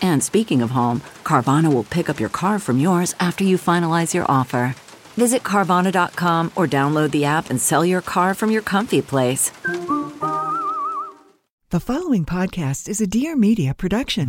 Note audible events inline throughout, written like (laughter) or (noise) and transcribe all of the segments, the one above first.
And speaking of home, Carvana will pick up your car from yours after you finalize your offer. Visit Carvana.com or download the app and sell your car from your comfy place. The following podcast is a Dear Media production.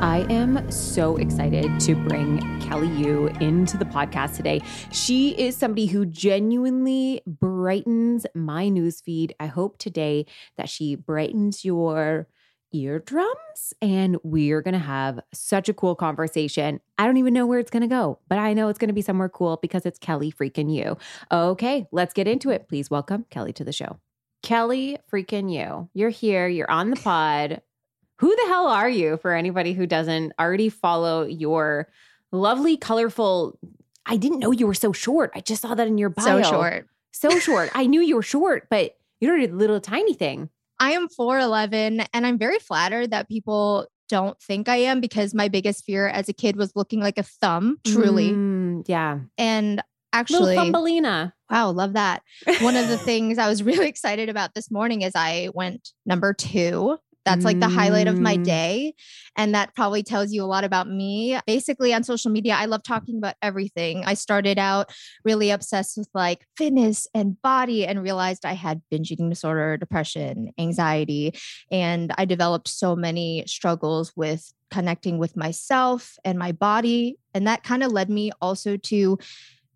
I am so excited to bring Kelly U into the podcast today. She is somebody who genuinely brightens my newsfeed. I hope today that she brightens your eardrums and we're going to have such a cool conversation. I don't even know where it's going to go, but I know it's going to be somewhere cool because it's Kelly freaking U. Okay, let's get into it. Please welcome Kelly to the show. Kelly freaking U. You're here, you're on the pod. Who the hell are you for anybody who doesn't already follow your lovely, colorful? I didn't know you were so short. I just saw that in your bio. So short. So short. I knew you were short, but you're a little tiny thing. I am 4'11 and I'm very flattered that people don't think I am because my biggest fear as a kid was looking like a thumb, truly. Mm, yeah. And actually, Little Thumbelina. wow, love that. One of the (laughs) things I was really excited about this morning is I went number two. That's like the highlight of my Mm. day. And that probably tells you a lot about me. Basically, on social media, I love talking about everything. I started out really obsessed with like fitness and body and realized I had binge eating disorder, depression, anxiety. And I developed so many struggles with connecting with myself and my body. And that kind of led me also to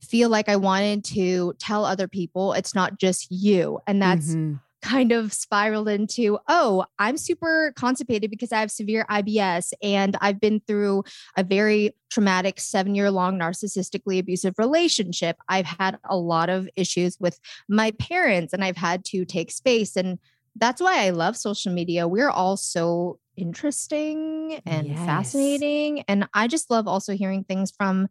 feel like I wanted to tell other people it's not just you. And that's Mhm. Kind of spiraled into, oh, I'm super constipated because I have severe IBS and I've been through a very traumatic seven year long narcissistically abusive relationship. I've had a lot of issues with my parents and I've had to take space. And that's why I love social media. We're all so interesting and Yes. fascinating. And I just love also hearing things from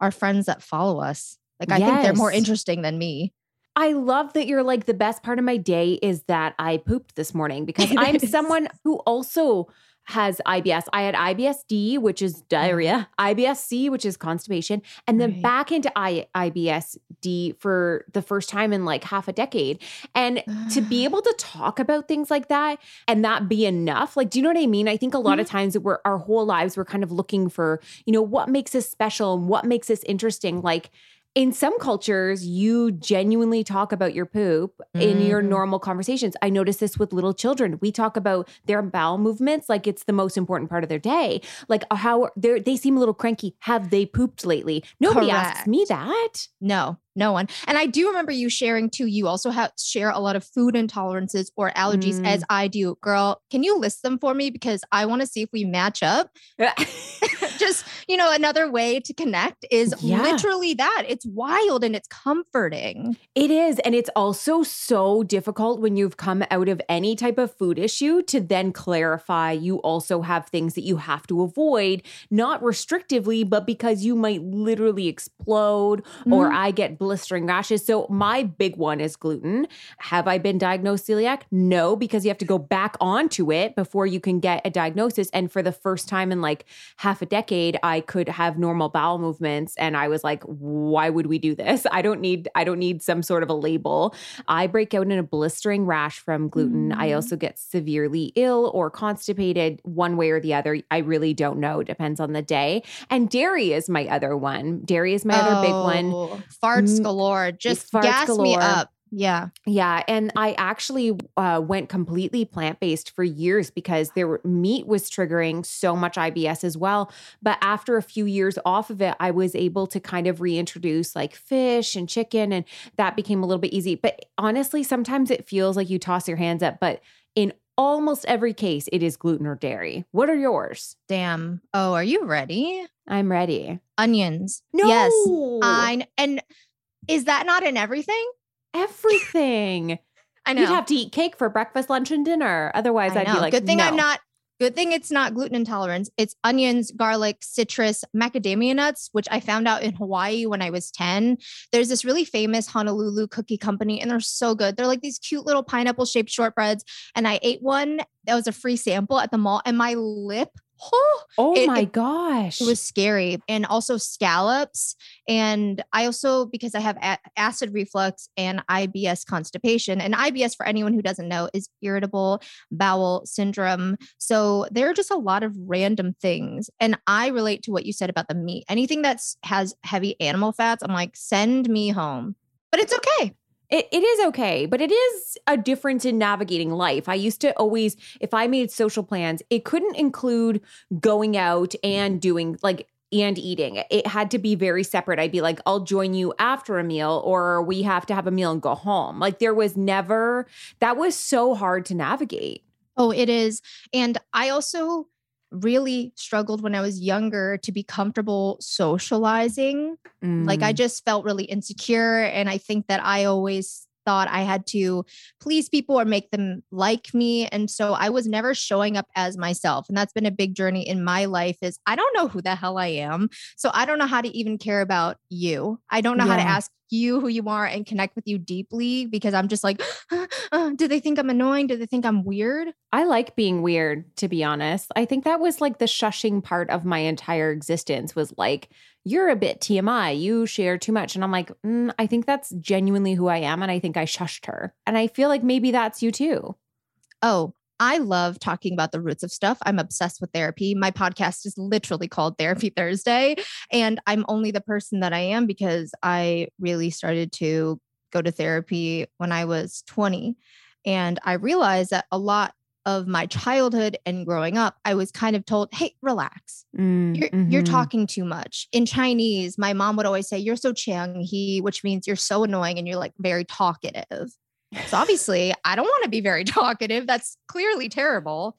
our friends that follow us. Like, I think they're more interesting than me. I love that you're like the best part of my day is that I pooped this morning because (laughs) I'm is. someone who also has IBS. I had IBS-D, which is diarrhea, mm. IBS-C, which is constipation, and then Right. back into I- IBS-D for the first time in like half a decade. And to be (sighs) able to talk about things like that and that be enough, like, do you know what I mean? I think a lot of mm-hmm. times we're our whole lives we're kind of looking for, you know, what makes us special and what makes us interesting. Like in some cultures, you genuinely talk about your poop in your Mhm. normal conversations. I notice this with little children. We talk about their bowel movements like it's the most important part of their day. Like uh, how they they seem a little cranky. Have they pooped lately? Nobody asks me that. No, no one. And I do remember you sharing too. You also have share a lot of food intolerances or allergies, Mm. as I do. Girl, can you list them for me because I want to see if we match up. (laughs) Just you know, another way to connect is Yeah. literally that. It's wild and it's comforting. It is. And it's also so difficult when you've come out of any type of food issue to then clarify you also have things that you have to avoid, not restrictively, but because you might literally explode or Mhm. I get blistering rashes. So my big one is gluten. Have I been diagnosed celiac? No, because you have to go back onto it before you can get a diagnosis. And for the first time in like half a decade, I could have normal bowel movements. And I was like, why would we do this? (laughs) I don't need, I don't need some sort of a label. I break out in a blistering rash from gluten. Mm. I also get severely ill or constipated one way or the other. I really don't know. It depends on the day. And dairy is my other one. Dairy is my oh, other big one. Oh, farts galore. Just farts gas galore. me up. Yeah. Yeah. And I actually uh, went completely plant based for years because their meat was triggering so much IBS as well. But after a few years off of it, I was able to kind of reintroduce like fish and chicken, and that became a little bit easy. But honestly, sometimes it feels like you toss your hands up. But in almost every case, it is gluten or dairy. What are yours? Damn. Oh, are you ready? I'm ready. Onions. No. Yes. I and is that not in everything? Everything. (laughs) I know. You'd have to eat cake for breakfast, lunch, and dinner. Otherwise, I would be like, good thing no. I'm not. Good thing it's not gluten intolerance. It's onions, garlic, citrus, macadamia nuts, which I found out in Hawaii when I was 10. There's this really famous Honolulu cookie company, and they're so good. They're like these cute little pineapple shaped shortbreads. And I ate one that was a free sample at the mall, and my lip Oh, oh it, my it, gosh. It was scary. And also scallops. And I also, because I have a- acid reflux and IBS constipation, and IBS, for anyone who doesn't know, is irritable bowel syndrome. So there are just a lot of random things. And I relate to what you said about the meat. Anything that has heavy animal fats, I'm like, send me home. But it's okay. It, it is okay, but it is a difference in navigating life. I used to always, if I made social plans, it couldn't include going out and doing like and eating. It had to be very separate. I'd be like, I'll join you after a meal, or we have to have a meal and go home. Like there was never, that was so hard to navigate. Oh, it is. And I also really struggled when I was younger to be comfortable socializing. Mm. Like I mm. just felt really insecure. And I think that I always thought I had to please people or make them like me. And so I was never showing up as myself. And that's been a big journey in my life is I don't know who the hell I am. So I don't know how to even care about you. I don't know yeah. how to ask you who you are and connect with you deeply because I'm just like, (gasps) uh, do they think I'm annoying? Do they think I'm weird? I like being weird, to be honest. I think that was like the shushing part of my entire existence was like, you're a bit TMI. You share too much. And I'm like, mm, I think that's genuinely who I am. And I think I shushed her. And I feel like maybe that's you too. Oh, I love talking about the roots of stuff. I'm obsessed with therapy. My podcast is literally called Therapy Thursday. And I'm only the person that I am because I really started to go to therapy when I was 20. And I realized that a lot of my childhood and growing up, I was kind of told, "Hey, relax. Mm, you're, mm-hmm. you're talking too much." In Chinese, my mom would always say, "You're so chang he," which means you're so annoying and you're like very talkative. So obviously, I don't want to be very (laughs) talkative. That's clearly terrible.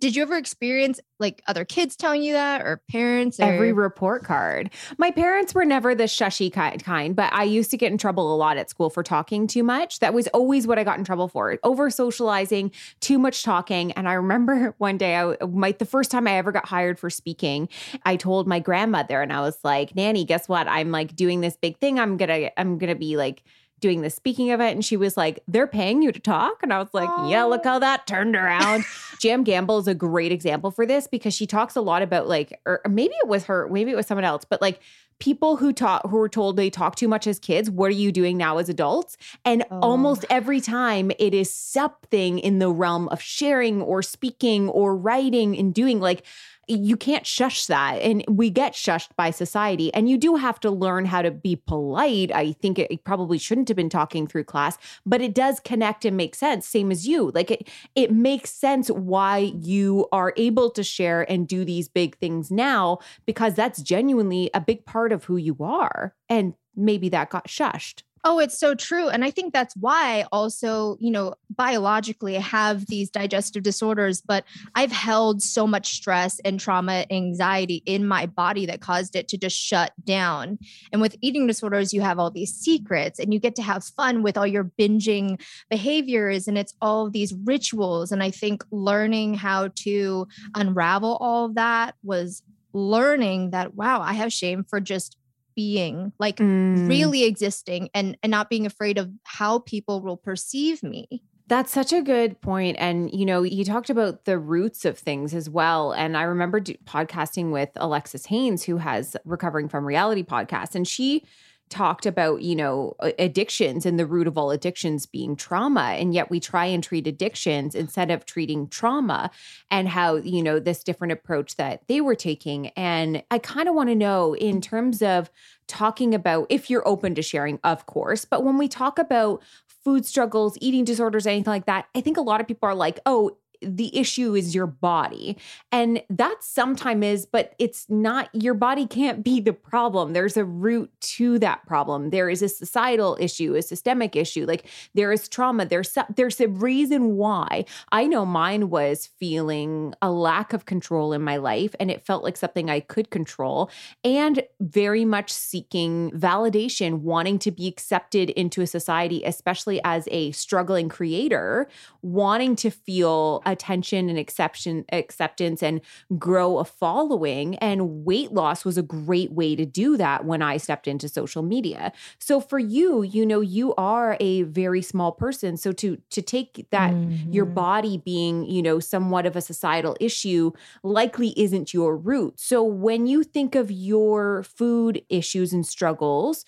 Did you ever experience like other kids telling you that or parents or- every report card. My parents were never the shushy kind but i used to get in trouble a lot at school for talking too much. That was always what i got in trouble for over socializing too much talking. And i remember (laughs) one day i my the first time i ever got hired for speaking i told my grandmother and i was like nanny guess what? I'm like doing this big thing. I'm gonna i'm gonna be like doing the speaking event and she was like they're paying you to talk and i was like Aww. yeah look how that turned around (laughs) jam gamble is a great example for this because she talks a lot about like or maybe it was her maybe it was someone else but like people who talk who were told they talk too much as kids what are you doing now as adults and oh. almost every time it is something in the realm of sharing or speaking or writing and doing like you can't shush that. And we get shushed by society. And you do have to learn how to be polite. I think it, probably shouldn't have been talking through class, but it does connect and make sense, same as you. Like it, it makes sense why you are able to share and do these big things now, because that's genuinely a big part of who you are. And maybe that got shushed. Oh, it's so true. And I think that's why also, you know, biologically I have these digestive disorders, but I've held so much stress and trauma, anxiety in my body that caused it to just shut down. And with eating disorders, you have all these secrets and you get to have fun with all your binging behaviors and it's all these rituals. And I think learning how to unravel all of that was learning that, wow, I have shame for just being, like Mm. really existing and and not being afraid of how people will perceive me. That's such a good point. And, you know, you talked about the roots of things as well. And I remember do- podcasting with Alexis Haines, who has Recovering from Reality podcast, and she talked about, you know, addictions and the root of all addictions being trauma. And yet we try and treat addictions instead of treating trauma and how, you know, this different approach that they were taking. And I kind of want to know in terms of talking about, if you're open to sharing, of course, but when we talk about food struggles, eating disorders, anything like that, I think a lot of people are like, oh, the issue is your body. And that sometimes is, but it's not, your body can't be the problem. There's a root to that problem. There is a societal issue, a systemic issue. Like there is trauma. There's there's a reason why. I know mine was feeling a lack of control in my life and it felt like something I could control and very much seeking validation, wanting to be accepted into a society, especially as a struggling creator, wanting to feel attention and exception acceptance and grow a following and weight loss was a great way to do that when I stepped into social media. So for you, you know, you are a very small person, so to to take that your Mhm. body being, you know, somewhat of a societal issue likely isn't your root. So when you think of your food issues and struggles,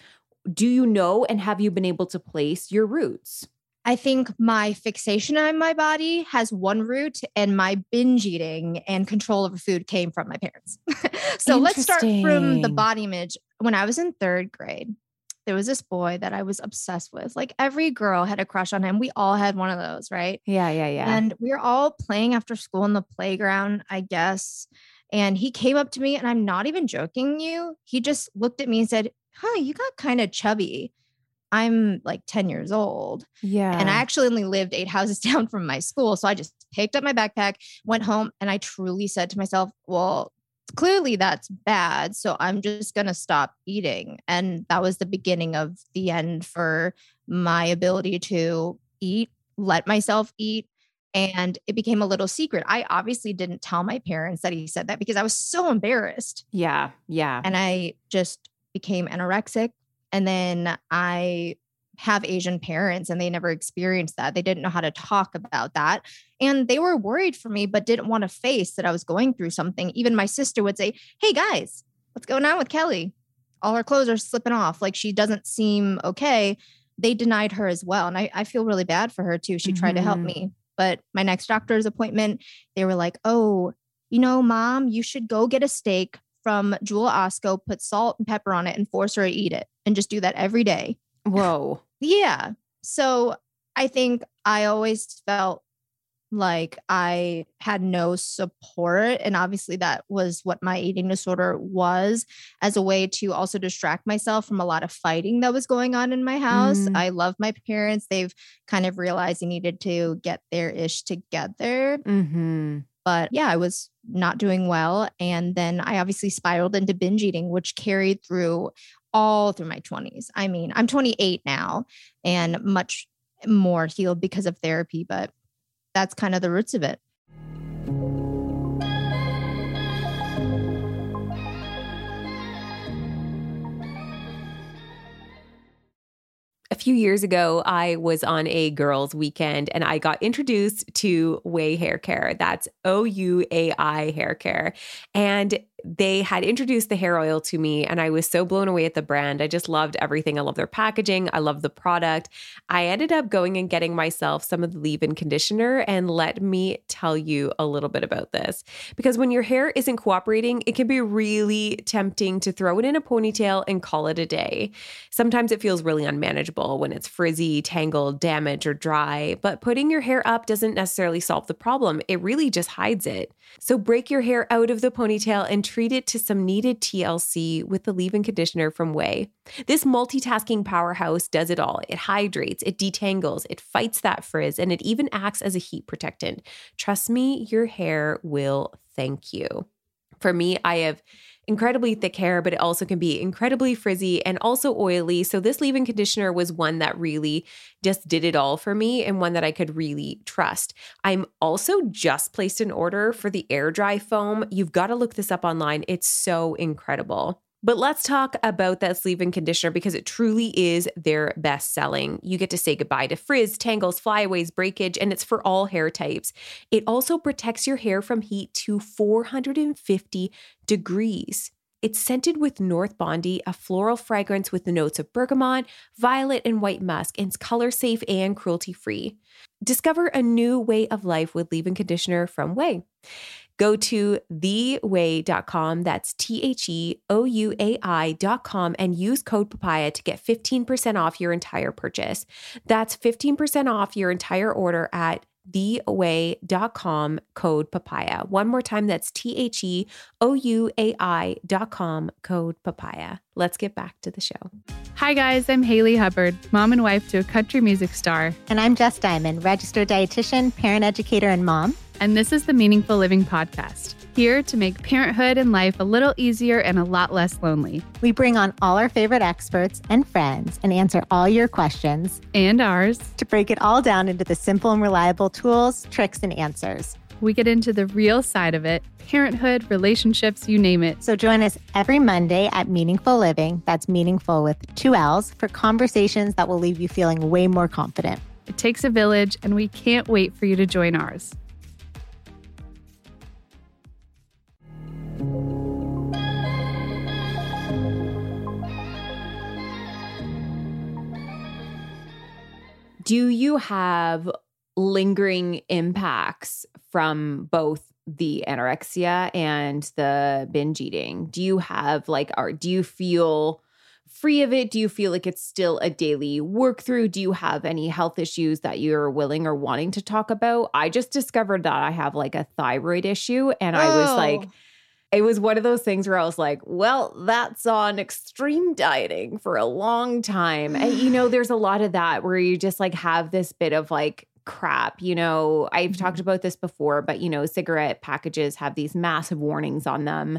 do you know and have you been able to place your roots? I think my fixation on my body has one root, and my binge eating and control over food came from my parents. (laughs) so let's start from the body image. When I was in third grade, there was this boy that I was obsessed with. Like every girl had a crush on him. We all had one of those, right? Yeah, yeah, yeah. And we were all playing after school in the playground, I guess. And he came up to me, and I'm not even joking you. He just looked at me and said, Huh, you got kind of chubby. I'm like 10 years old. yeah. And I actually only lived eight (laughs) houses down from my school. So I just picked up my backpack, went home, and I truly said to myself, well, clearly that's bad. So I'm just going to stop eating. And that was the beginning of the end for my ability to eat, let myself eat. And it became a little secret. I obviously didn't tell my parents that he said that because I was so embarrassed yeah, yeah. and I just became anorexic. And then I have Asian parents and they never experienced that. They didn't know how to talk about that. And they were worried for me, but didn't want to face that I was going through something. Even my sister would say, Hey guys, what's going on with Kelly? All her clothes are slipping off. Like she doesn't seem okay. They denied her as well. And I, I feel really bad for her too. She tried to help Mhm. me. But my next doctor's appointment, they were like, Oh, you know, mom, you should go get a steak from Jewel Osco, put salt and pepper on it, and force her to eat it, and just do that every day. Whoa. (laughs) Yeah. So I think I always felt like I had no support. And obviously, that was what my eating disorder was as a way to also distract myself from a lot of fighting that was going on in my house. Mm. I love my parents. They've kind of realized they needed to get their ish together Mm-hmm. but yeah, I was not doing well. And then I obviously spiraled into binge eating, which carried through all through my 20s. I mean, I'm 28 now and much more healed because of therapy, but that's kind of the roots of it. A few years ago, I was on a girls' weekend and I got introduced to Ouai Hair Care. That's O U A I Hair Care. And they had introduced the hair oil to me, and I was so blown away at the brand. I just loved everything. I love their packaging, I love the product. I ended up going and getting myself some of the leave in conditioner. And let me tell you a little bit about this because when your hair isn't cooperating, it can be really tempting to throw it in a ponytail and call it a day. Sometimes it feels really unmanageable when it's frizzy, tangled, damaged, or dry, but putting your hair up doesn't necessarily solve the problem. It really just hides it. So break your hair out of the ponytail and treat it to some needed TLC with the leave in conditioner from Ouai. This multitasking powerhouse does it all. It hydrates, it detangles, it fights that frizz, and it even acts as a heat protectant. Trust me, your hair will thank you. For me, I have incredibly thick hair, but it also can be incredibly frizzy and also oily. So, this leave in conditioner was one that really just did it all for me and one that I could really trust. I'm also just placed an order for the air dry foam. You've got to look this up online, it's so incredible. But let's talk about that sleeve in conditioner because it truly is their best selling. You get to say goodbye to frizz, tangles, flyaways, breakage, and it's for all hair types. It also protects your hair from heat to 450 degrees. It's scented with North Bondi, a floral fragrance with the notes of bergamot, violet, and white musk, and it's color safe and cruelty free. Discover a new way of life with leave in conditioner from Ouai. Go to theouai.com, that's T H E O U A I.com, and use code papaya to get 15% off your entire purchase. That's 15% off your entire order at theouai.com, code papaya. One more time, that's T H E O U A I.com, code papaya. Let's get back to the show. Hi, guys. I'm Hayley Hubbard, mom and wife to a country music star. And I'm Jess Diamond, registered dietitian, parent educator, and mom. And this is the Meaningful Living Podcast, here to make parenthood and life a little easier and a lot less lonely. We bring on all our favorite experts and friends and answer all your questions and ours to break it all down into the simple and reliable tools, tricks, and answers. We get into the real side of it parenthood, relationships, you name it. So join us every Monday at Meaningful Living, that's meaningful with two L's, for conversations that will leave you feeling way more confident. It takes a village, and we can't wait for you to join ours. Do you have lingering impacts from both the anorexia and the binge eating? Do you have like are do you feel free of it? Do you feel like it's still a daily work through? Do you have any health issues that you're willing or wanting to talk about? I just discovered that I have like a thyroid issue and I was like Oh. It was one of those things where I was like, well, that's on extreme dieting for a long time. And, you know, there's a lot of that where you just like have this bit of like crap. You know, I've talked mm-hmm. about this before, but, you know, cigarette packages have these massive warnings on them.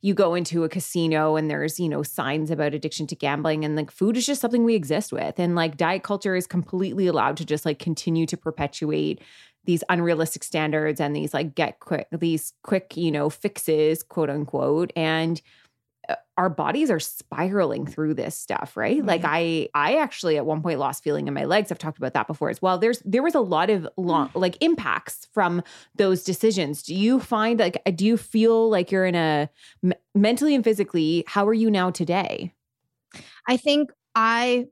You go into a casino and there's, you know, signs about addiction to gambling, and like food is just something we exist with. And like diet culture is completely allowed to just like continue to perpetuate these unrealistic standards and these like get quick these quick you know fixes quote unquote and uh, our bodies are spiraling through this stuff right? Like i i actually at one point lost feeling in my legs. I've talked about that before as well. There's there was a lot of long like impacts from those decisions. Do you find like uh, do you feel like you're in a m- mentally and physically how are you now today? I think I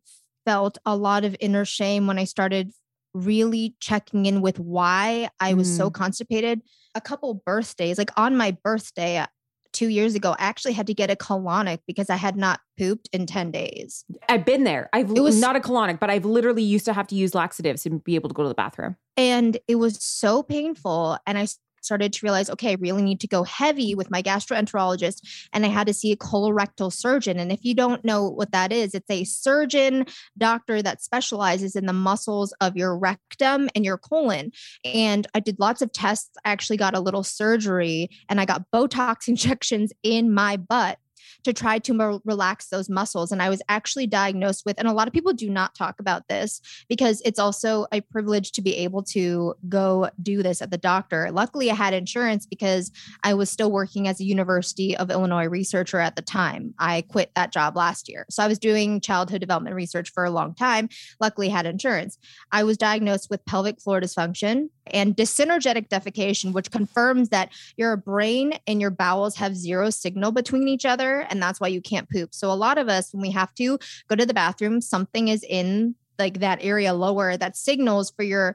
felt a lot of inner shame when I started really checking in with why I was so mm. constipated. A couple birthdays, like on my birthday two years ago, I actually had to get a colonic because I had not pooped in 10 days. i've been there i've It was- not a colonic but i've literally used to have to use laxatives to be able to go to the bathroom And it was so painful. And I started to realize, okay, I really need to go heavy with my gastroenterologist. And I had to see a colorectal surgeon. And if you don't know what that is, it's a surgeon doctor that specializes in the muscles of your rectum and your colon. And I did lots of tests. I actually got a little surgery and I got Botox (laughs) injections in my butt to try to more relax those muscles. And I was actually diagnosed with, and a lot of people do not talk about this because it's also a privilege to be able to go do this at the doctor. Luckily, I had insurance because I was still working as a University of Illinois researcher at the time. I quit that job last year. So I was doing childhood development research for a long time. Luckily, had insurance. I was diagnosed with pelvic floor dysfunction and dyssynergic defecation, which confirms that your brain and your bowels have zero signal between each other. And that's why you can't poop. So a lot of us, when we have to go to the bathroom, something is in like that area lower that signals for your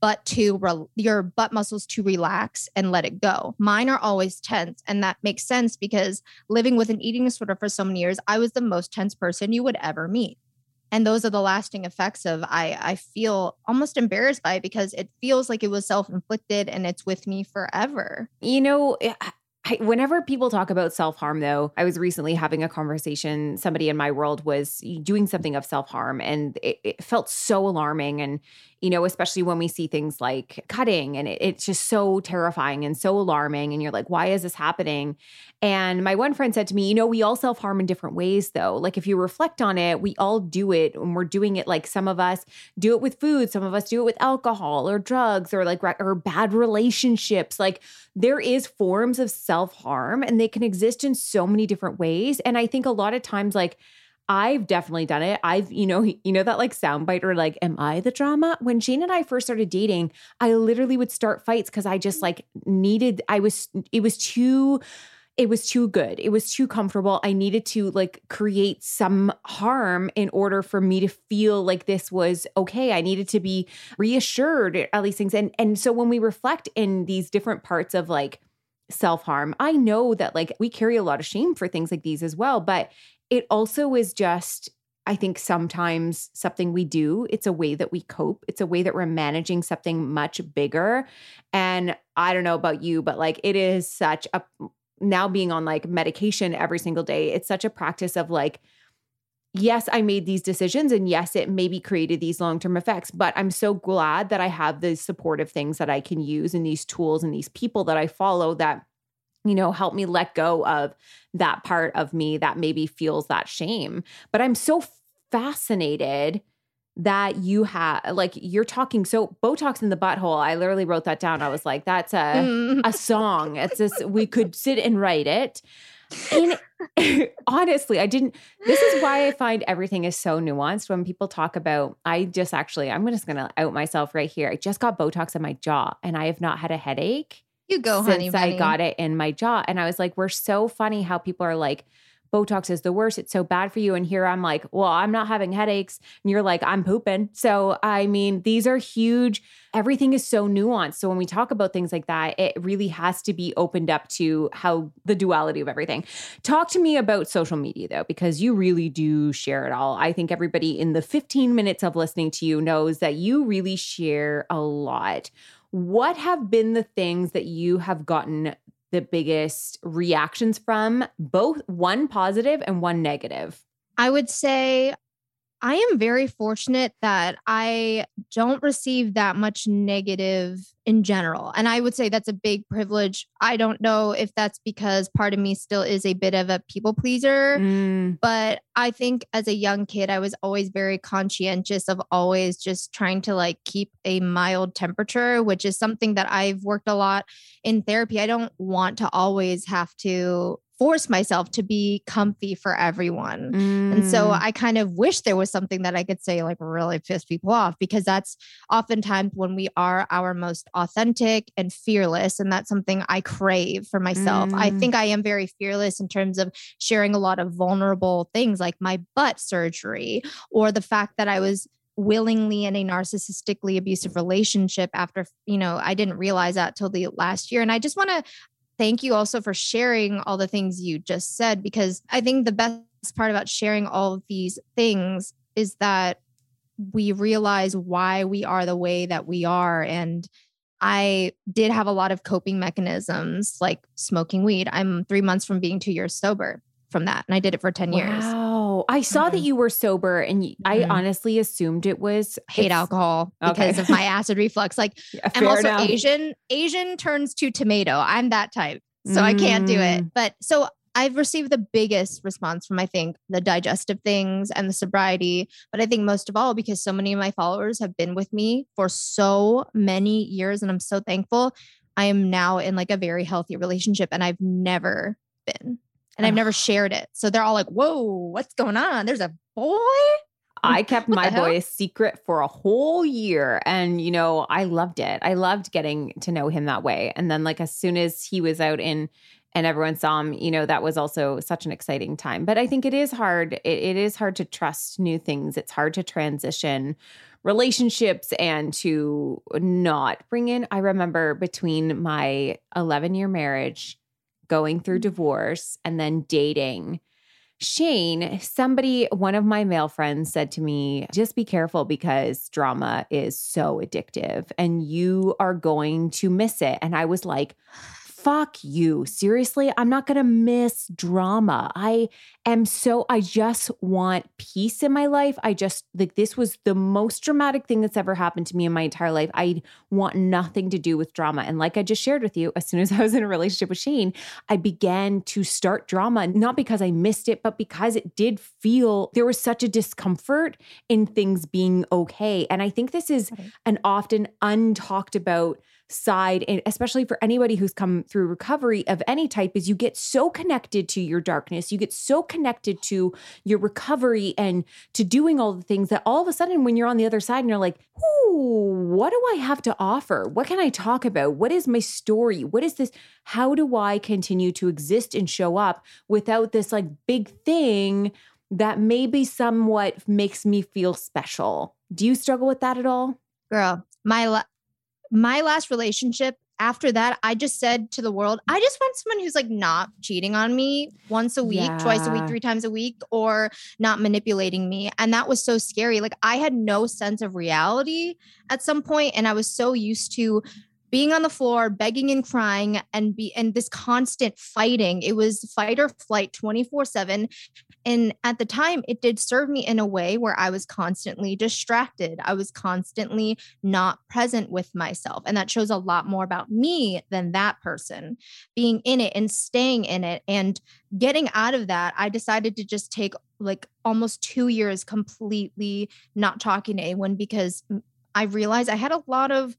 butt to rel your butt muscles to relax and let it go. Mine are always tense and that makes sense because living with an eating disorder for so many years, I was the most tense person you would ever meet. And those are the lasting effects of I I feel almost embarrassed by it because it feels like it was self-inflicted and it's with me forever. You know, eh, I, whenever people talk about self harm, though, I was recently having a conversation. Somebody in my world was doing something of self harm, and it, it felt so alarming. And, you know, especially when we see things like cutting, and it, it's just so terrifying and so alarming. And you're like, why is this happening? And my one friend said to me, you know, we all self harm in different ways, though. Like, if you reflect on it, we all do it, and we're doing it like some of us do it with food, some of us do it with alcohol or drugs or like, or bad relationships. Like, there is forms of self self harm and they can exist in so many different ways. And I think a lot of times, like, I've definitely done it. I've, you know, you know that like soundbite or like, am I the drama? When Shane and I first started dating, I literally would start fights because I just like needed, I was, it was too, it was too good. It was too comfortable. I needed to like create some harm in order for me to feel like this was okay. I needed to be reassured at these things. And and so when we reflect in these different parts of like self-harm, I know that like we carry a lot of shame for things like these as well, but it also is just I think sometimes something we do, it's a way that we cope. It's a way that we're managing something much bigger. And I don't know about you, but like it is such a now being on like medication every single day, it's such a practice of like, yes, I made these decisions and yes, it maybe created these long term effects, but I'm so glad that I have the supportive things that I can use and these tools and these people that I follow that, you know, help me let go of that part of me that maybe feels that shame. But I'm so fascinated that you have like you're talking so botox in the butthole i literally wrote that down. I was like that's a mm. a song. It's this we could sit and write it and (laughs) honestly i didn't this is why i find everything is so nuanced when people talk about i just actually i'm just gonna out myself right here i just got botox in my jaw and i have not had a headache You go, since honey. i got it in my jaw and i was like we're so funny how people are like Botox is the worst. It's so bad for you. And here I'm like, well, I'm not having headaches. And you're like, I'm pooping. So, I mean, these are huge. Everything is so nuanced. So, when we talk about things like that, it really has to be opened up to how the duality of everything. Talk to me about social media, though, because you really do share it all. I think everybody in the 15 minutes of listening to you knows that you really share a lot. What have been the things that you have gotten the biggest reactions from, both one positive and one negative? I would say I am very fortunate that I don't receive that much negative in general. And I would say that's a big privilege. I don't know if that's because part of me still is a bit of a people pleaser, Mm, but I think as a young kid, I was always very conscientious of always just trying to like keep a mild temperature, which is something that I've worked a lot in therapy. I don't want to always have to force myself to be comfy for everyone. And so mm. I kind of wish there was something that I could say, like, really piss people off, because that's oftentimes when we are our most authentic and fearless. And that's something I crave for myself. I Mm. think I am very fearless in terms of sharing a lot of vulnerable things like my butt surgery or the fact that I was willingly in a narcissistically abusive relationship after you know i didn't realize that till the last year and i just want to thank you also for sharing all the things you just said because I think the best part about sharing all of these things is that we realize why we are the way that we are and I did have a lot of coping mechanisms like smoking weed. I'm 3 months from being 2 years sober from that and I did it for 10 years. I saw that Mhm. you were sober and y- I honestly assumed it was Hate alcohol Okay. because of my (laughs) acid reflux. Like Yeah, I'm also enough. Asian. Asian turns to tomato. I'm that type. So I can't do it. Mm. But so I've received the biggest response from I think the digestive things and the sobriety, but I think most of all because so many of my followers have been with me for so many years and I'm so thankful. I am now in like a very healthy relationship and I've never been. And I've never shared it. So they're all like, "Whoa, what's going on? There's a boy?" I kept (laughs) my boy a secret for a whole year. And, you know, I loved it. I loved getting to know him that way. And then, like, as soon as he was out in and everyone saw him, you know, that was also such an exciting time. But I think it is hard. It, it is hard to trust new things. It's hard to transition relationships and to not bring in. I remember between my 11 year marriage, going through mm. divorce, and then dating. Shane, somebody, one of my male friends said to me, just be careful because drama is so addictive and you are going to miss it. And I was like, fuck you. Seriously, I'm not going to miss drama. I am so, I just want peace in my life. I just, like, this was the most dramatic thing that's ever happened to me in my entire life. I want nothing to do with drama. And like I just shared with you, as soon as (laughs) I was in a relationship with Shane, I began to start drama, not because I missed it, but because it did feel there was such a discomfort in things being okay. And I think this is an often untalked about side and especially for anybody who's come through recovery of any type is you get so connected to your darkness. You get so connected to your recovery and to doing all the things that all of a sudden when you're on the other side and you're like ooh what do i have to offer? What can i talk about? What is my story? What is this? How do i continue to exist and show up without this like big thing that maybe somewhat makes me feel special? Do you struggle with that at all? Girl my my last relationship after that i just said to the world i just want someone who's like not cheating on me once a week yeah. twice a week three times a week or not manipulating me. And that was so scary. Like i had no sense of reality at some point and i was so used to being on the floor begging and crying and be and this constant fighting. It was fight or flight 24/7 and at the time it did serve me in a way where I was constantly distracted. I was constantly not present with myself. And that shows a lot more about me than that person. Being in it and staying in it and getting out of that I decided to just take like almost 2 years completely not talking to anyone because I realized I had a lot of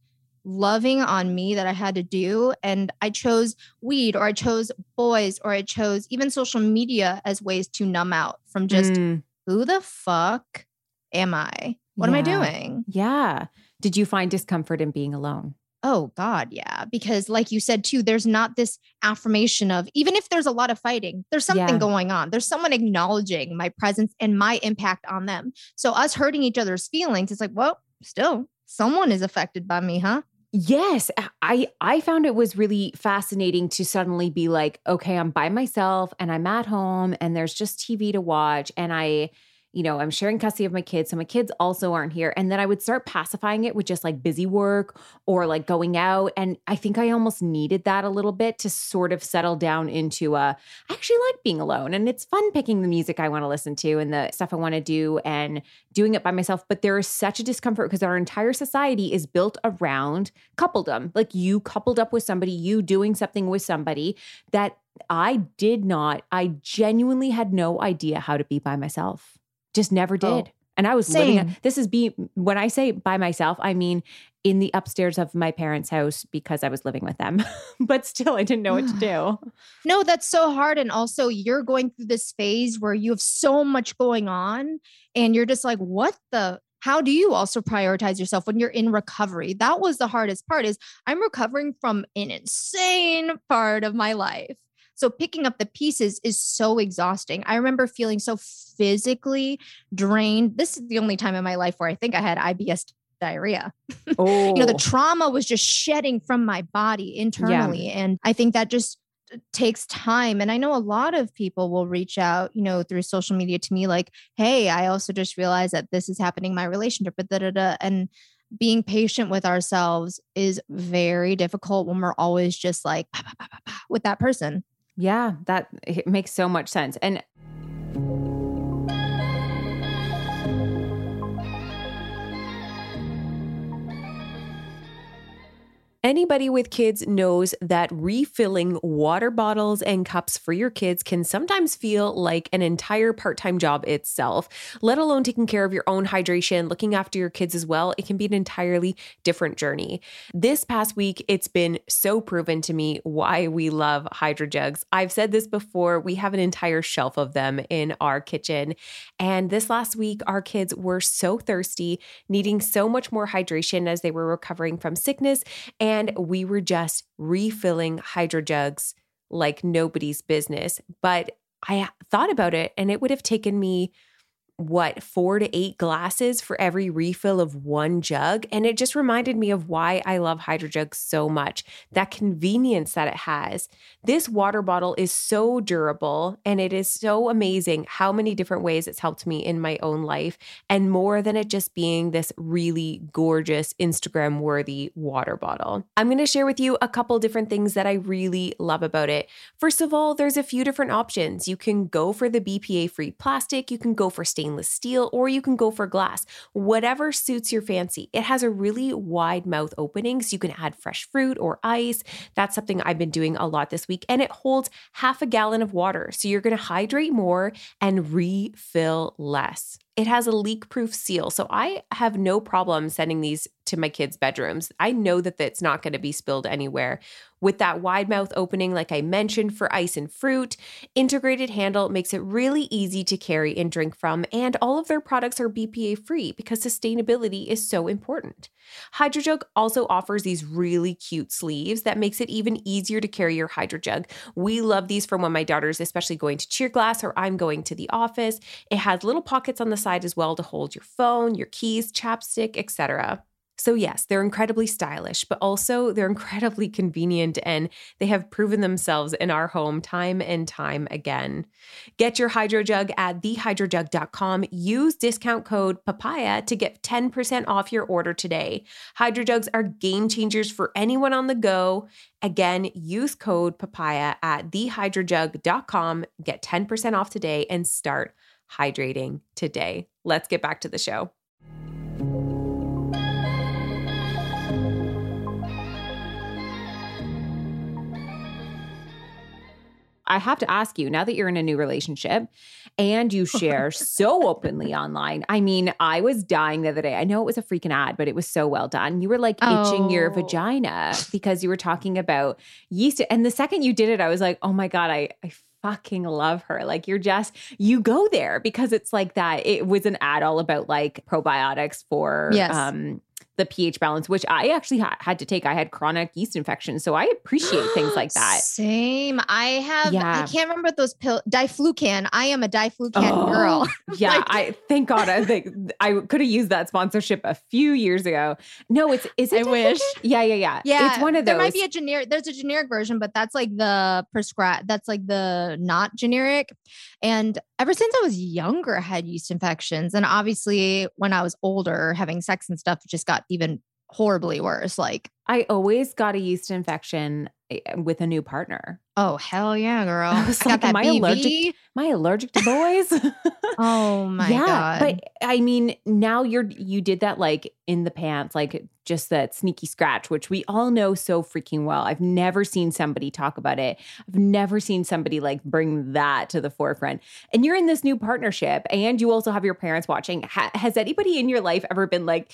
loving on me that I had to do. And I chose weed or I chose boys or I chose even social media as ways to numb out from just mm. who the fuck am I? What yeah. am I doing? Yeah. Did you find discomfort in being alone? Oh God, yeah. Because like you said too, there's not this affirmation of even if there's a lot of fighting, there's something yeah. going on. There's someone acknowledging my presence and my impact on them. So us hurting each other's feelings, it's like, well, still someone is affected by me, huh? Yes, I I found it was really fascinating to suddenly be like, okay, I'm by myself and I'm at home and there's just TV to watch and I you know, I'm sharing custody of my kids. So my kids also aren't here. And then I would start pacifying it with just like busy work or like going out. And I think I almost needed that a little bit to sort of settle down into a, I actually like being alone. And it's fun picking the music I want to listen to and the stuff I want to do and doing it by myself. But there is such a discomfort because our entire society is built around coupledom. Like you coupled up with somebody, you doing something with somebody that I did not, I genuinely had no idea how to be by myself. Just never oh, did. Oh, and I was same. living, this is be when I say by myself, I mean in the upstairs of my parents' house because I was living with them. (laughs) but still, I didn't know what to do. (gasps) No, that's so hard. And also, you're going through this phase where you have so much going on, and you're just like, what the? How do you also prioritize yourself when you're in recovery? That was the hardest part. Is I'm recovering from an insane part of my life. So picking up the pieces is so exhausting. I remember feeling so physically drained. This is the only time in my life where I think I had IBS diarrhea. Oh. (laughs) you know, the oh. trauma was just shedding from my body internally. Yeah. And I think that just uh, takes time and i know a lot of people will reach out you know through social media to me like hey i also just realized that this is happening in my relationship but da, da, da. and being patient with ourselves is very difficult when we're always just like bah, bah, bah, with that person yeah, that it makes so much sense. And Anybody with kids knows that refilling water bottles and cups for your kids can sometimes feel like an entire part time job itself, let alone taking care of your own hydration, looking after your kids as well. It can be an entirely different journey. This past week, it's been so proven to me why we love Hydro Jugs. I've said this before, we have an entire shelf of them in our kitchen. And this last week, our kids were so thirsty, needing so much more hydration as they were recovering from sickness. And and we were just refilling hydro jugs like nobody's business. But I thought about it and it would have taken me what four to eight glasses for every refill of one jug. And it just reminded me of why I love Hydro Jugs so much that convenience that it has. This water bottle is so durable and it is so amazing how many different ways it's helped me in my own life, and more than it just being this really gorgeous Instagram worthy water bottle. I'm going to share with you a couple different things that I really love about it. First of all, there's a few different options. You can go for the BPA free plastic, you can go for stainless stainless steel, or you can go for glass, whatever suits your fancy. It has a really wide mouth opening, so you can add fresh fruit or ice. That's something I've been doing a lot this week, and it holds half a gallon of water. So you're gonna hydrate more and refill less. It has a leak proof seal. So I have no problem sending these to my kids' bedrooms. I know that it's not going to be spilled anywhere. With that wide mouth opening, like I mentioned, for ice and fruit, integrated handle makes it really easy to carry and drink from. And all of their products are BPA free because sustainability is so important. HydroJug also offers these really cute sleeves that makes it even easier to carry your HydroJug. We love these for when my daughter's especially going to cheer class or I'm going to the office. It has little pockets on the side as well to hold your phone, your keys, chapstick, etc. So, yes, they're incredibly stylish, but also they're (laughs) incredibly convenient and they have proven themselves in our home time and time again. Get your HydroJug at thehydrojug.com. Use discount code PAPAYA to get 10% off your order today. HydroJugs are game changers for anyone on the go. Again, use code PAPAYA at thehydrojug.com. Get 10% off today and start hydrating today. Let's get back to the show. I have to ask you now that you're in a new relationship and you share so openly (laughs) online. I mean, I was dying the other day. I know it was a freaking ad, but it was so well done. You were like itching your Oh. vagina because you were talking about yeast. And the second you did it, I was like, oh my God, I, I fucking love her. Like you're just, you go there because it's like that. It was an ad all about like probiotics for Yes. um the pH balance, which I actually ha- had to take. I had chronic yeast infection. So I appreciate things like (gasps) that. Same. I have. Yeah. I can't remember those pill. Diflucan. I am a Diflucan Oh, girl. (laughs) Yeah, Like- I thank God. I think I could have used that sponsorship a few years ago. No, it's is it? I wish. Yeah, yeah, yeah. Yeah, it's one of those. There might be a generic. There's a generic version, but that's like the prescribed. That's like the not generic. And ever since I was younger, I had yeast infections, and obviously when I was older, having sex and stuff just got even horribly worse. Like, I always got a yeast infection eh, with a new partner. oh hell yeah, girl! (laughs) I was got like, that am I BV. allergic? Am I allergic to boys? (laughs) Oh my yeah, god! but I mean, now you're you did that like in the pants, like just that sneaky scratch, which we all know so freaking well. I've never seen somebody talk about it. I've never seen somebody like bring that to the forefront. And you're in this new partnership, and you also have your parents watching. Ha- has anybody in your life ever been like,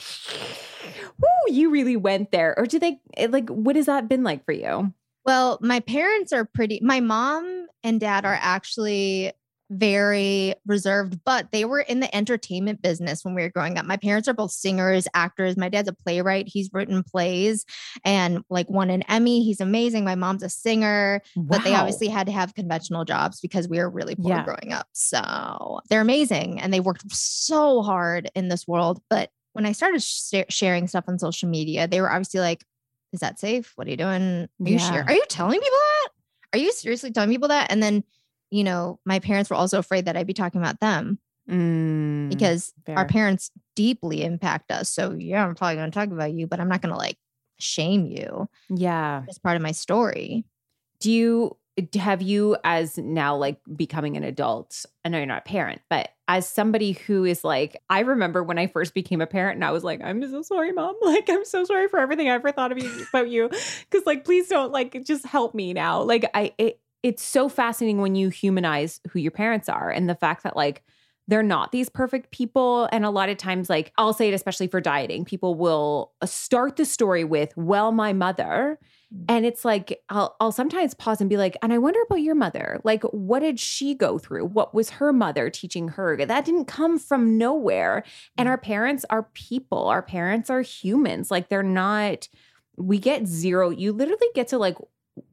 "Woo, you really went there," or do they eh, like? What has that been like for you? Well, my parents are pretty, my mom and dad are actually very reserved, but they were in the entertainment business when we were growing up. My parents are both singers, actors. My dad's a playwright. He's written plays and like won an Emmy. He's amazing. My mom's a singer, but they obviously had to have conventional jobs because we were really poor Yeah. growing up. So they're amazing and they worked so hard in this world. But when I started sh- sharing stuff on social media, they were obviously like, is that safe? What are you doing? Are you Yeah. sharing? Are you telling people that? Are you seriously telling people that? And then, you know, my parents were also afraid that I'd be talking about them Mm, because our parents deeply impact us. So yeah, I'm probably going to talk about you, but I'm not going to like shame you. yeah. It's part of my story. do you have you as now like becoming an adult i know you're not a parent but as somebody who is like i remember when i first became a parent and i was like i'm so sorry mom. (laughs) Like i'm so sorry for everything i ever thought of you about you. Because like please don't like just help me now. Like i it, it's so fascinating when you humanize who your parents are and the fact that like they're not these perfect people. And a lot of times like i'll say it especially for dieting people will uh, start the story with well my mother and it's like I'll I'll sometimes pause and be like, and I wonder about your mother. Like, what did she go through? What was her mother teaching her? That didn't come from nowhere. And mm. our parents are people. Our parents are humans. Like they're not. We get zero. You literally get to like.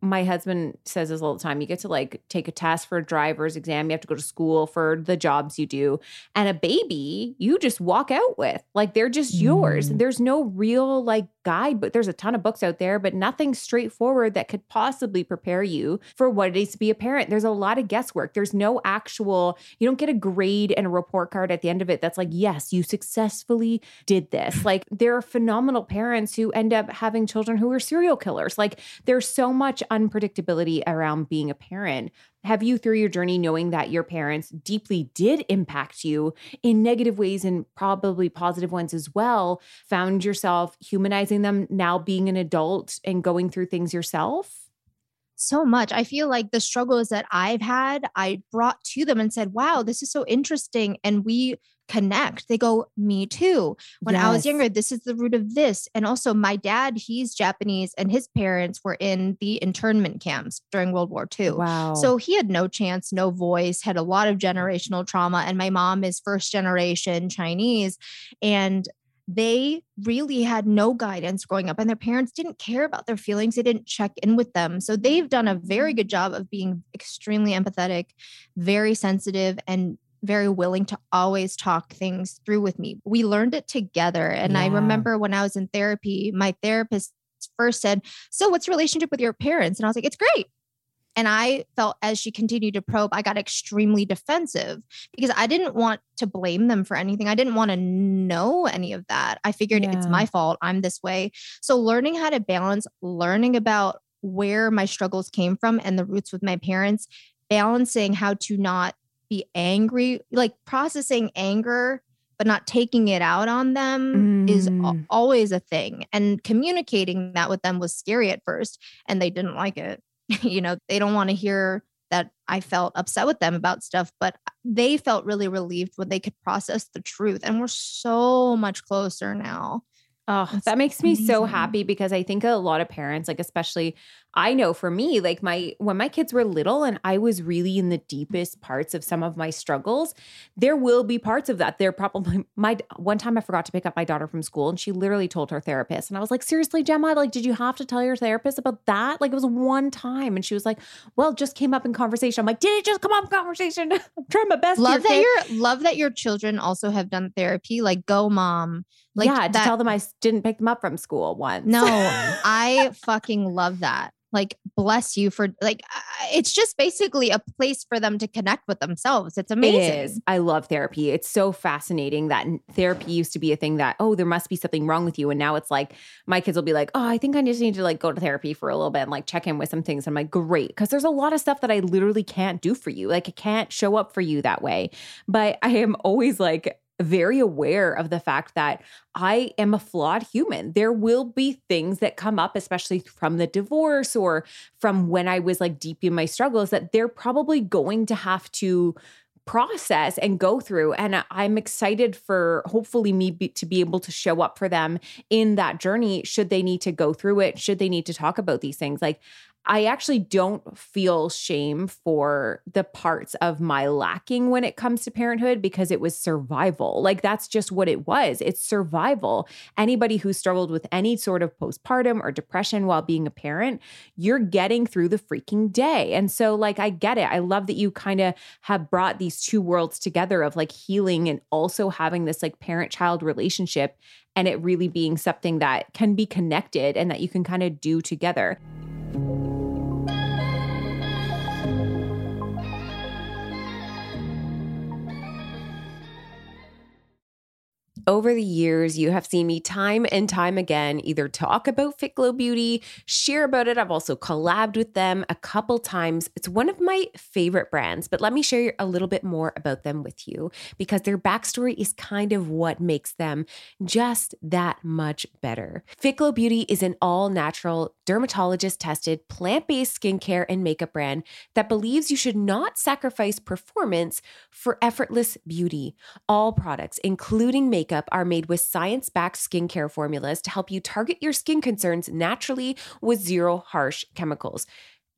My husband says this all the time. You get to like take a test for a driver's exam. You have to go to school for the jobs you do. And a baby, you just walk out with. Like they're just yours. Mm. There's no real like guide, but there's a ton of books out there, but nothing straightforward that could possibly prepare you for what it is to be a parent. There's a lot of guesswork. There's no actual, you don't get a grade and a report card at the end of it that's like, yes, you successfully did this. (laughs) Like there are phenomenal parents who end up having children who are serial killers. Like there's so much unpredictability around being a parent. Have you, through your journey, knowing that your parents deeply did impact you in negative ways and probably positive ones as well, found yourself humanizing them now being an adult and going through things yourself? so much. I feel like the struggles that I've had, I brought to them and said, wow, this is so interesting. And we connect. They go, me too. When I was younger, this is the root of this. And also, my dad, he's Japanese, and his parents were in the internment camps during World War II. Wow. So he had no chance, no voice, had a lot of generational trauma. And my mom is first generation Chinese. And they really had no guidance growing up, and their parents didn't care about their feelings. They didn't check in with them. So they've done a very mm. good job of being extremely empathetic, very sensitive, and very willing to always talk things through with me. We learned it together. And I remember when I was in therapy, my therapist first said, So, what's your relationship with your parents? And I was like, It's great. And I felt as she continued to probe, I got extremely defensive because I didn't want to blame them for anything. I didn't want to know any of that. I figured it's my fault. I'm this way. So, learning how to balance, learning about where my struggles came from and the roots with my parents, balancing how to not be angry, like processing anger, but not taking it out on them is al- Mm. always a thing. And communicating that with them was scary at first, and they didn't like it. (laughs) you know, they don't want to hear that I felt upset with them about stuff, but they felt really relieved when they could process the truth. And we're so much closer now. Oh, That's that makes me so happy because I think a lot of parents, like especially I know for me, like my when my kids were little and I was really in the deepest parts of some of my struggles, there will be parts of that. There probably (laughs) my one time I forgot to pick up my daughter from school and she literally told her therapist and I was like, "Seriously, Gemma, like did you have to tell your therapist about that?" Like it was one time and she was like, "Well, just came up in conversation." I'm like, "Did it just come up in conversation?" (laughs) I'm trying my best. Love that kid." your love that your children also have done therapy. Like go mom. Like yeah, to tell them I didn't pick them up from school once. No, (laughs) I fucking love that. Like, bless you for like, it's just basically a place for them to connect with themselves. It's amazing. It is. I love therapy. It's so fascinating that therapy used to be a thing that, oh, there must be something wrong with you. And now it's like, my kids will be like, oh, I think I just need to like go to therapy for a little bit and like check in with some things. I'm like, great. Because there's a lot of stuff that I literally can't do for you. Like, I can't show up for you that way. But I am always like, very aware of the fact that I am a flawed human. There will be things that come up, especially from the divorce or from when I was like deep in my struggles, that they're probably going to have to process and go through. And I'm excited for hopefully me be, to be able to show up for them in that journey should they need to go through it, should they need to talk about these things. Like, I actually don't feel shame for the parts of my lacking when it comes to parenthood because it was survival. Like that's just what it was. It's survival. Anybody who struggled with any sort of postpartum or depression while being a parent, you're getting through the freaking day. And so like I get it. I love that you kind of have brought these two worlds together of like healing and also having this like parent-child relationship and it really being something that can be connected and that you can kind of do together. Over the years, you have seen me time and time again either talk about Fit Glow Beauty, share about it. I've also collabed with them a couple times. It's one of my favorite brands, but let me share a little bit more about them with you because their backstory is kind of what makes them just that much better. Fit Glow Beauty is an all natural, dermatologist tested, plant based skincare and makeup brand that believes you should not sacrifice performance for effortless beauty. All products, including makeup, are made with science backed skincare formulas to help you target your skin concerns naturally with zero harsh chemicals.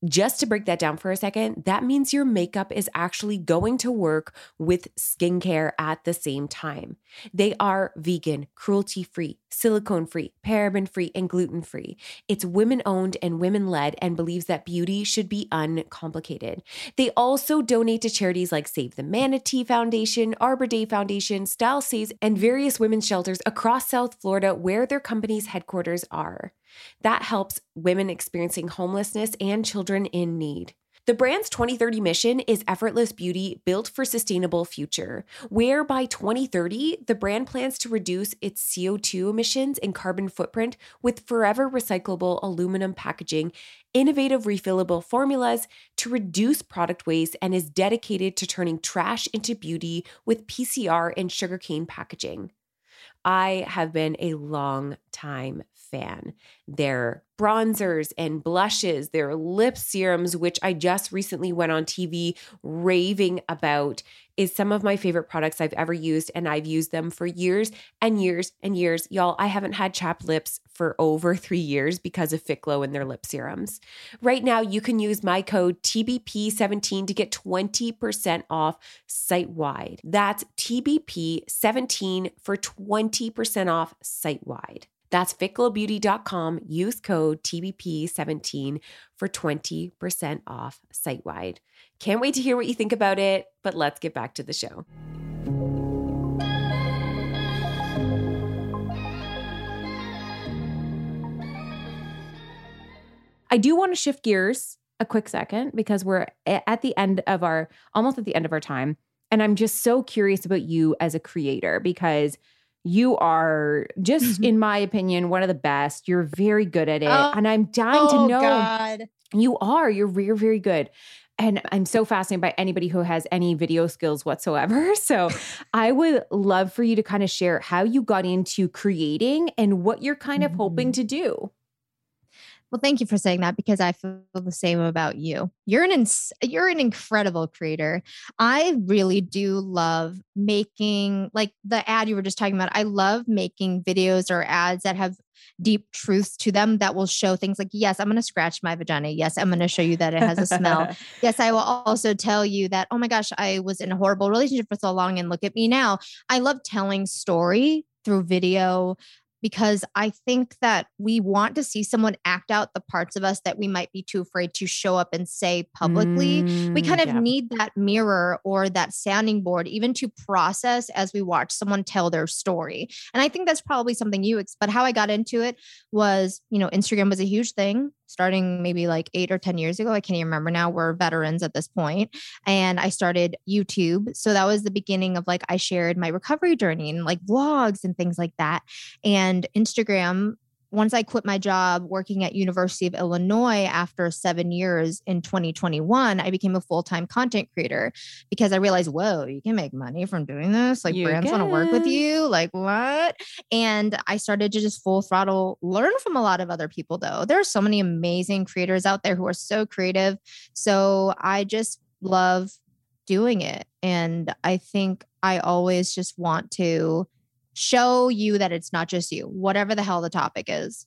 Just to break that down for a second, that means your makeup is actually going to work with skincare at the same time. They are vegan, cruelty free, silicone free, paraben free, and gluten free. It's women owned and women led and believes that beauty should be uncomplicated. They also donate to charities like Save the Manatee Foundation, Arbor Day Foundation, Style and various women's shelters across South Florida where their company's headquarters are. That helps women experiencing homelessness and children in need. The brand's 2030 mission is effortless beauty built for sustainable future, where by 2030, the brand plans to reduce its CO2 emissions and carbon footprint with forever recyclable aluminum packaging, innovative refillable formulas to reduce product waste, and is dedicated to turning trash into beauty with PCR and sugarcane packaging. I have been a long time fan. their bronzers and blushes, their lip serums, which I just recently went on TV raving about, is some of my favorite products I've ever used. And I've used them for years and years and years. Y'all, I haven't had chapped lips for over (laughs) three years because of Fitglow and their lip serums. Right now, you can use my code TBP17 to get 20% off site wide. That's TBP17 for 20% off site wide. That's fitglowbeauty.com. Use code TBP17 for 20% off site wide. Can't wait to hear what you think about it, but let's get back to the show. I do want to shift gears a quick second because we're at the end of our almost at the end of our time. And I'm just so curious about you as a creator because you are just, mm-hmm. in my opinion, one of the best. You're very good at it. Oh, and I'm dying to oh, know. God. You are. You're very, very good. And I'm so fascinated by anybody who has any video skills whatsoever. (laughs) So I would love for you to kind of share how you got into creating and what you're kind of hoping mm. to do. Well, thank you for saying that because I feel the same about you. You're an ins- you're an incredible creator. I really do love making like the ad you were just talking about. I love making videos or ads that have deep truths to them that will show things like yes, I'm going to scratch my vagina. Yes, I'm going to show you that it has a smell. (laughs) yes, I will also tell you that oh my gosh, I was in a horrible relationship for so long and look at me now. I love telling story through video because I think that we want to see someone act out the parts of us that we might be too afraid to show up and say publicly. we Mm, kind of yeah. need that mirror or that sounding board even to process as we watch someone tell their story. And I think that's probably something you ex- but how I got into it was, you know, Instagram was a huge thing starting maybe like 8 or 10 years ago. I can't even remember now. We're veterans at this point. And I started YouTube. So that was the beginning of like I shared my recovery journey and like vlogs and things like that and Instagram once I quit my job working at University of Illinois after 7 years in 2021 I became a full-time content creator because I realized whoa you can make money from doing this. Like You brands want to work with you? Like what? And I started to just full throttle learn from a lot of other people though. There are so many amazing creators out there who are so creative. So I just love doing it. And I think I always just want to show you that it's not just you, whatever the hell the topic is.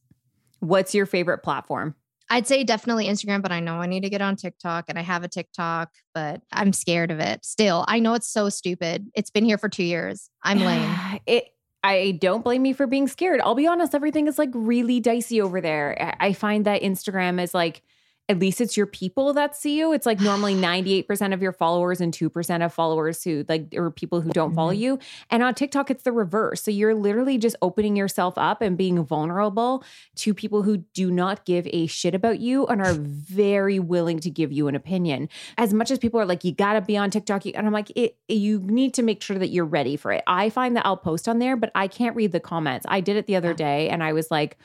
What's your favorite platform? I'd say definitely Instagram, but I know I need to get on TikTok and I have a TikTok, but I'm scared of it still. I know it's so stupid. It's been here for two years. I'm lame. (sighs) It. I don't blame you for being scared. I'll be honest, everything is like really dicey over there. I I find that Instagram is like, at least it's your people that see you. It's like normally (sighs) 98% of your followers and 2% of followers who like, or people who don't follow mm-hmm. you. And on TikTok, it's the reverse. So you're literally just opening yourself up and being vulnerable to people who do not give a shit about you and are (sighs) very willing to give you an opinion. As much as people are like, you gotta be on TikTok, and I'm like, it, you need to make sure that you're ready for it. I find that I'll post on there, but I can't read the comments. I did it the other day and I was like,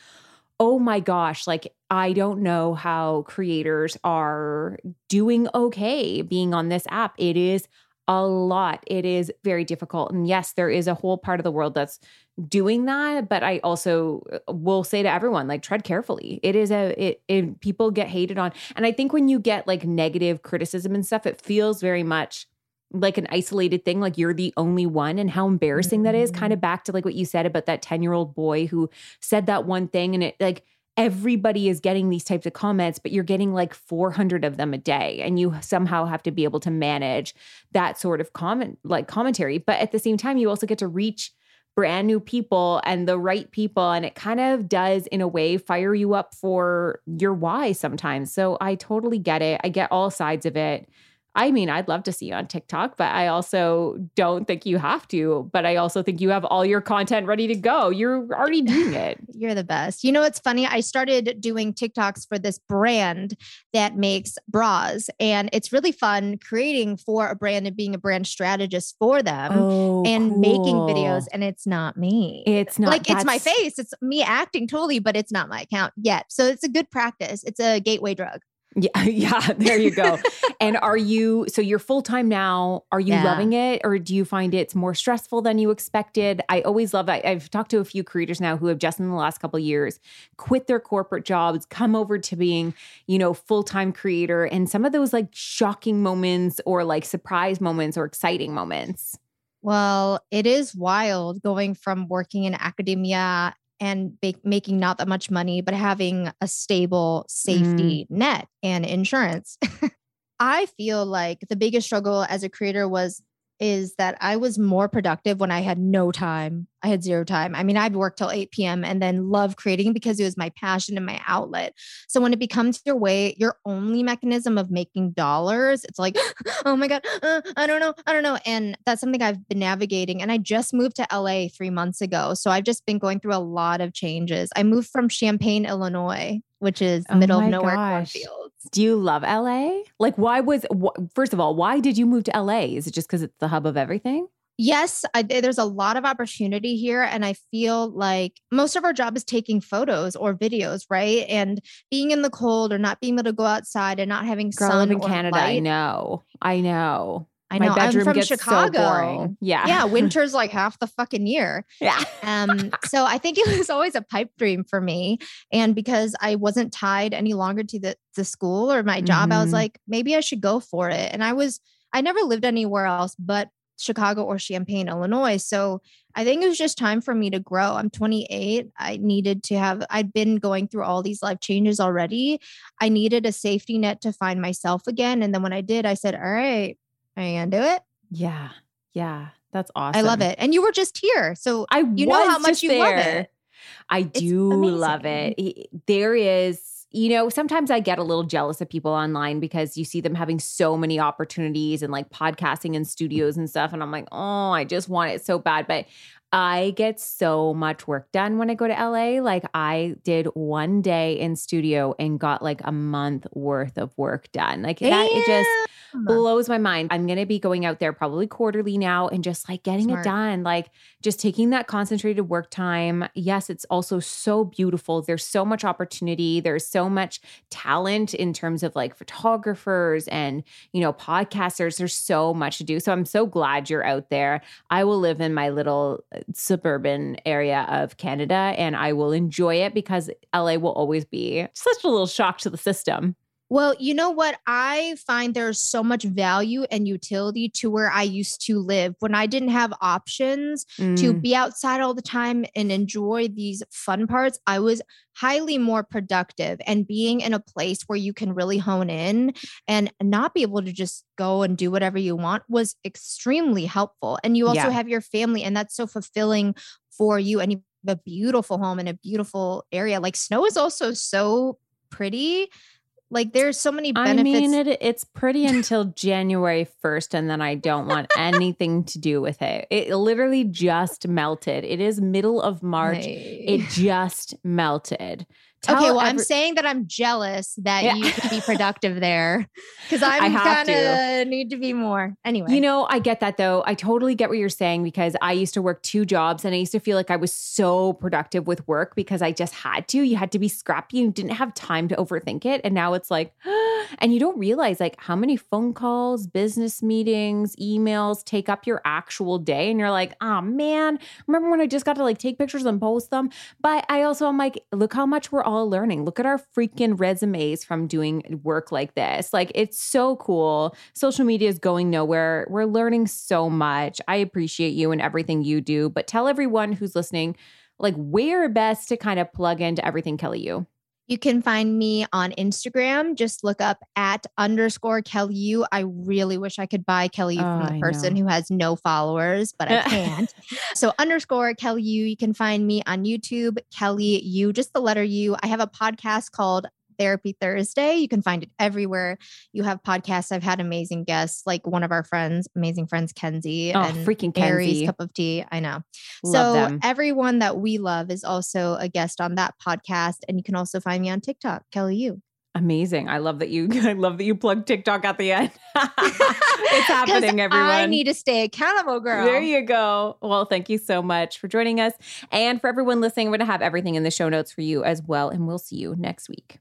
oh my gosh, like I don't know how creators are doing okay being on this app. It is a lot. It is very difficult. And yes, there is a whole part of the world that's doing that, but I also uh, will say to everyone like tread carefully. It is a it, it people get hated on. And I think when you get like negative criticism and stuff, it feels very much like an isolated thing like you're the only one and how embarrassing that is kind of mm-hmm. back to like what you said about that 10 year old boy who said that one thing and it like everybody is getting these types of comments but you're getting like 400 of them a day and you somehow have to be able to manage that sort of comment like commentary. But at the same time you also get to reach brand new people and the right people and it kind of does in a way fire you up for your why sometimes. So i totally get it. I get all sides of it I mean, I'd love to see you on TikTok, but I also don't think you have to. But I also think you have all your content ready to go. You're already (laughs) doing it. You're the best. You know, it's funny. I started doing TikToks for this brand that makes bras, and it's really fun creating for a brand and being a brand strategist for them Oh, and making videos. And it's not me. It's not like it's my face. It's me acting totally, but it's not my account yet. So it's a good practice. It's a gateway drug. Yeah, (laughs) yeah, there you go. (laughs) and are you so you're full time now? Are you Yeah. loving it or do you find it's more stressful than you expected? I always love I, I've talked to a few creators now who have just in the last couple of years quit their corporate jobs, come over to being, you know, full-time creator and some of those like shocking moments or like surprise moments or exciting moments. Well, it is wild going from working in academia and ba- making not that much money, but having a stable safety mm. net and insurance. (laughs) I feel like the biggest struggle as a creator was is that I was more productive when I had no time. I had zero time. I mean, I'd work till 8 p.m. and then love creating because it was my passion and my outlet. So when it becomes your way, your only mechanism of making dollars, it's like, (laughs) (laughs) oh my God, uh, I don't know. I don't know. And that's something I've been navigating. And I just moved to LA three months ago. So I've just been going through a lot of changes. I moved from Champaign, Illinois, which is Oh middle of nowhere gosh. cornfields. Do you love LA? Like why was wh- first of all, why did you move to LA? Is it just cuz it's the hub of everything? Yes, I, there's a lot of opportunity here. And I feel like most of our job is taking photos or videos, right? And being in the cold or not being able to go outside and not having Girl, sun in or Canada. I know. I know. I My know. bedroom I'm from gets Chicago. so boring. Yeah. Yeah, winter's like half the fucking year. (laughs) Yeah. Um, so I think it was always a pipe dream for me. And because I wasn't tied any longer to the, the school or my job, I was Mhm. like, maybe I should go for it. And I was, I never lived anywhere else but Chicago or Champaign, Illinois. So I think it was just time for me to grow. I'm 28. I needed to have, I'd been going through all these life changes already. I needed a safety net to find myself again. And then when I did, I said, all right, are you to do it? Yeah. Yeah. That's awesome. I love it. And you were just here. So I you know how much you love it. I do love it. There is, you know, sometimes I get a little jealous of people online because you see them having so many opportunities and like podcasting in studios and stuff. And I'm like, oh, I just want it so bad. But I get so much work done when I go to LA. Like I did one day in studio and got like a month worth of work done. Like that, it just. Blows my mind. I'm going to be going out there probably quarterly now and just like getting Smart. it done, like just taking that concentrated work time. Yes, it's also so beautiful. There's so much opportunity. There's so much talent in terms of like photographers and, you know, podcasters. There's so much to do. So I'm so glad you're out there. I will live in my little uh, suburban area of Canada and I will enjoy it because LA will always be such a little shock to the system. Well, you know what? I find there's so much value and utility to where I used to live when I didn't have options to Mm. be outside all the time and enjoy these fun parts. I was highly more productive and being in a place where you can really hone in and not be able to just go and do whatever you want was extremely helpful. And you also Yeah. have your family, and that's so fulfilling for you. And you have a beautiful home in a beautiful area. Like snow is also so pretty. Like there's so many benefits. I mean, it, it's pretty until January 1st, and then I don't want (laughs) anything to do with it. It literally just melted. It is middle of March. Hey. It just melted. Okay, Tell well, I'm saying that I'm jealous that Yeah. you can be (laughs) productive there because I I'm kind of need to be more. Anyway, You know, I get that though. I totally get what you're saying because I used to work two jobs and I used to feel like I was so productive with work because I just had to. You had to be scrappy. You didn't have time to overthink it. And now it's like, (gasps) and you don't realize like how many phone calls, business meetings, emails take up your actual day. And you're like, oh man, remember when I just got to like take pictures and post them? But I also I'm like, look how much we're all learning. Look at our freaking resumes from doing work like this. Like it's so cool. Social media is going nowhere. We're learning so much. I appreciate you and everything you do, but tell everyone who's listening like where best to kind of plug into everything Kelly you. You can find me on Instagram. Just look up at underscore Kelly U. I really wish I could buy Kelly U Oh, from the person who has no followers, but I (laughs) can't. so underscore Kelly U. You can find me on YouTube, Kelly U, just the letter U. I have a podcast called Therapy Thursday. You can find it everywhere. You have podcasts. I've had amazing guests, like one of our friends, amazing friends, Kenzie Oh, and freaking Aries Kenzie. Cup of Tea. I know. Love so them. everyone that we love is also a guest on that podcast, and you can also find me on TikTok, Kelly U. Amazing. I love that you (laughs) I love that you plug TikTok at the end. (laughs) it's (laughs) happening, everyone. I need to stay accountable, girl. There you go. Well, thank you so much for joining us. And for everyone listening, we're going to have everything in the show notes for you as well. And we'll see you next week.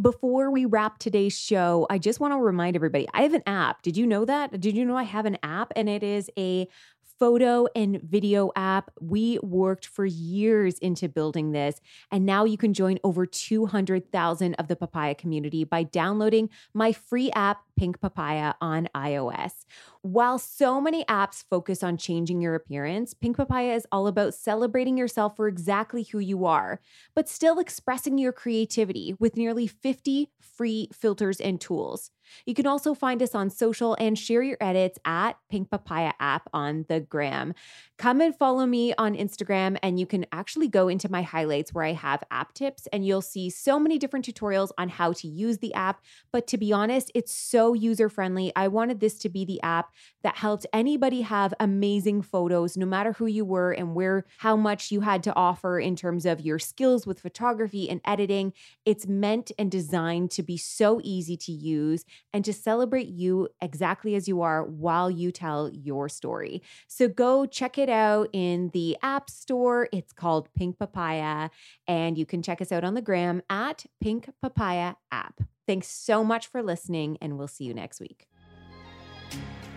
Before we wrap today's show, I just want to remind everybody I have an app. Did you know that? Did you know I have an app? And it is a photo and video app. We worked for years into building this, and now you can join over 200,000 of the papaya community by downloading my free app, Pink Papaya, on iOS. While so many apps focus on changing your appearance, Pink Papaya is all about celebrating yourself for exactly who you are, but still expressing your creativity with nearly 50 free filters and tools. You can also find us on social and share your edits at Pink Papaya app on the gram. Come and follow me on Instagram, and you can actually go into my highlights where I have app tips, and you'll see so many different tutorials on how to use the app. But to be honest, it's so user friendly. I wanted this to be the app that helped anybody have amazing photos, no matter who you were and where, how much you had to offer in terms of your skills with photography and editing. It's meant and designed to be so easy to use and to celebrate you exactly as you are while you tell your story. So go check it out in the App Store. It's called Pink Papaya, and you can check us out on the gram at Pink Papaya app. Thanks so much for listening, and we'll see you next week.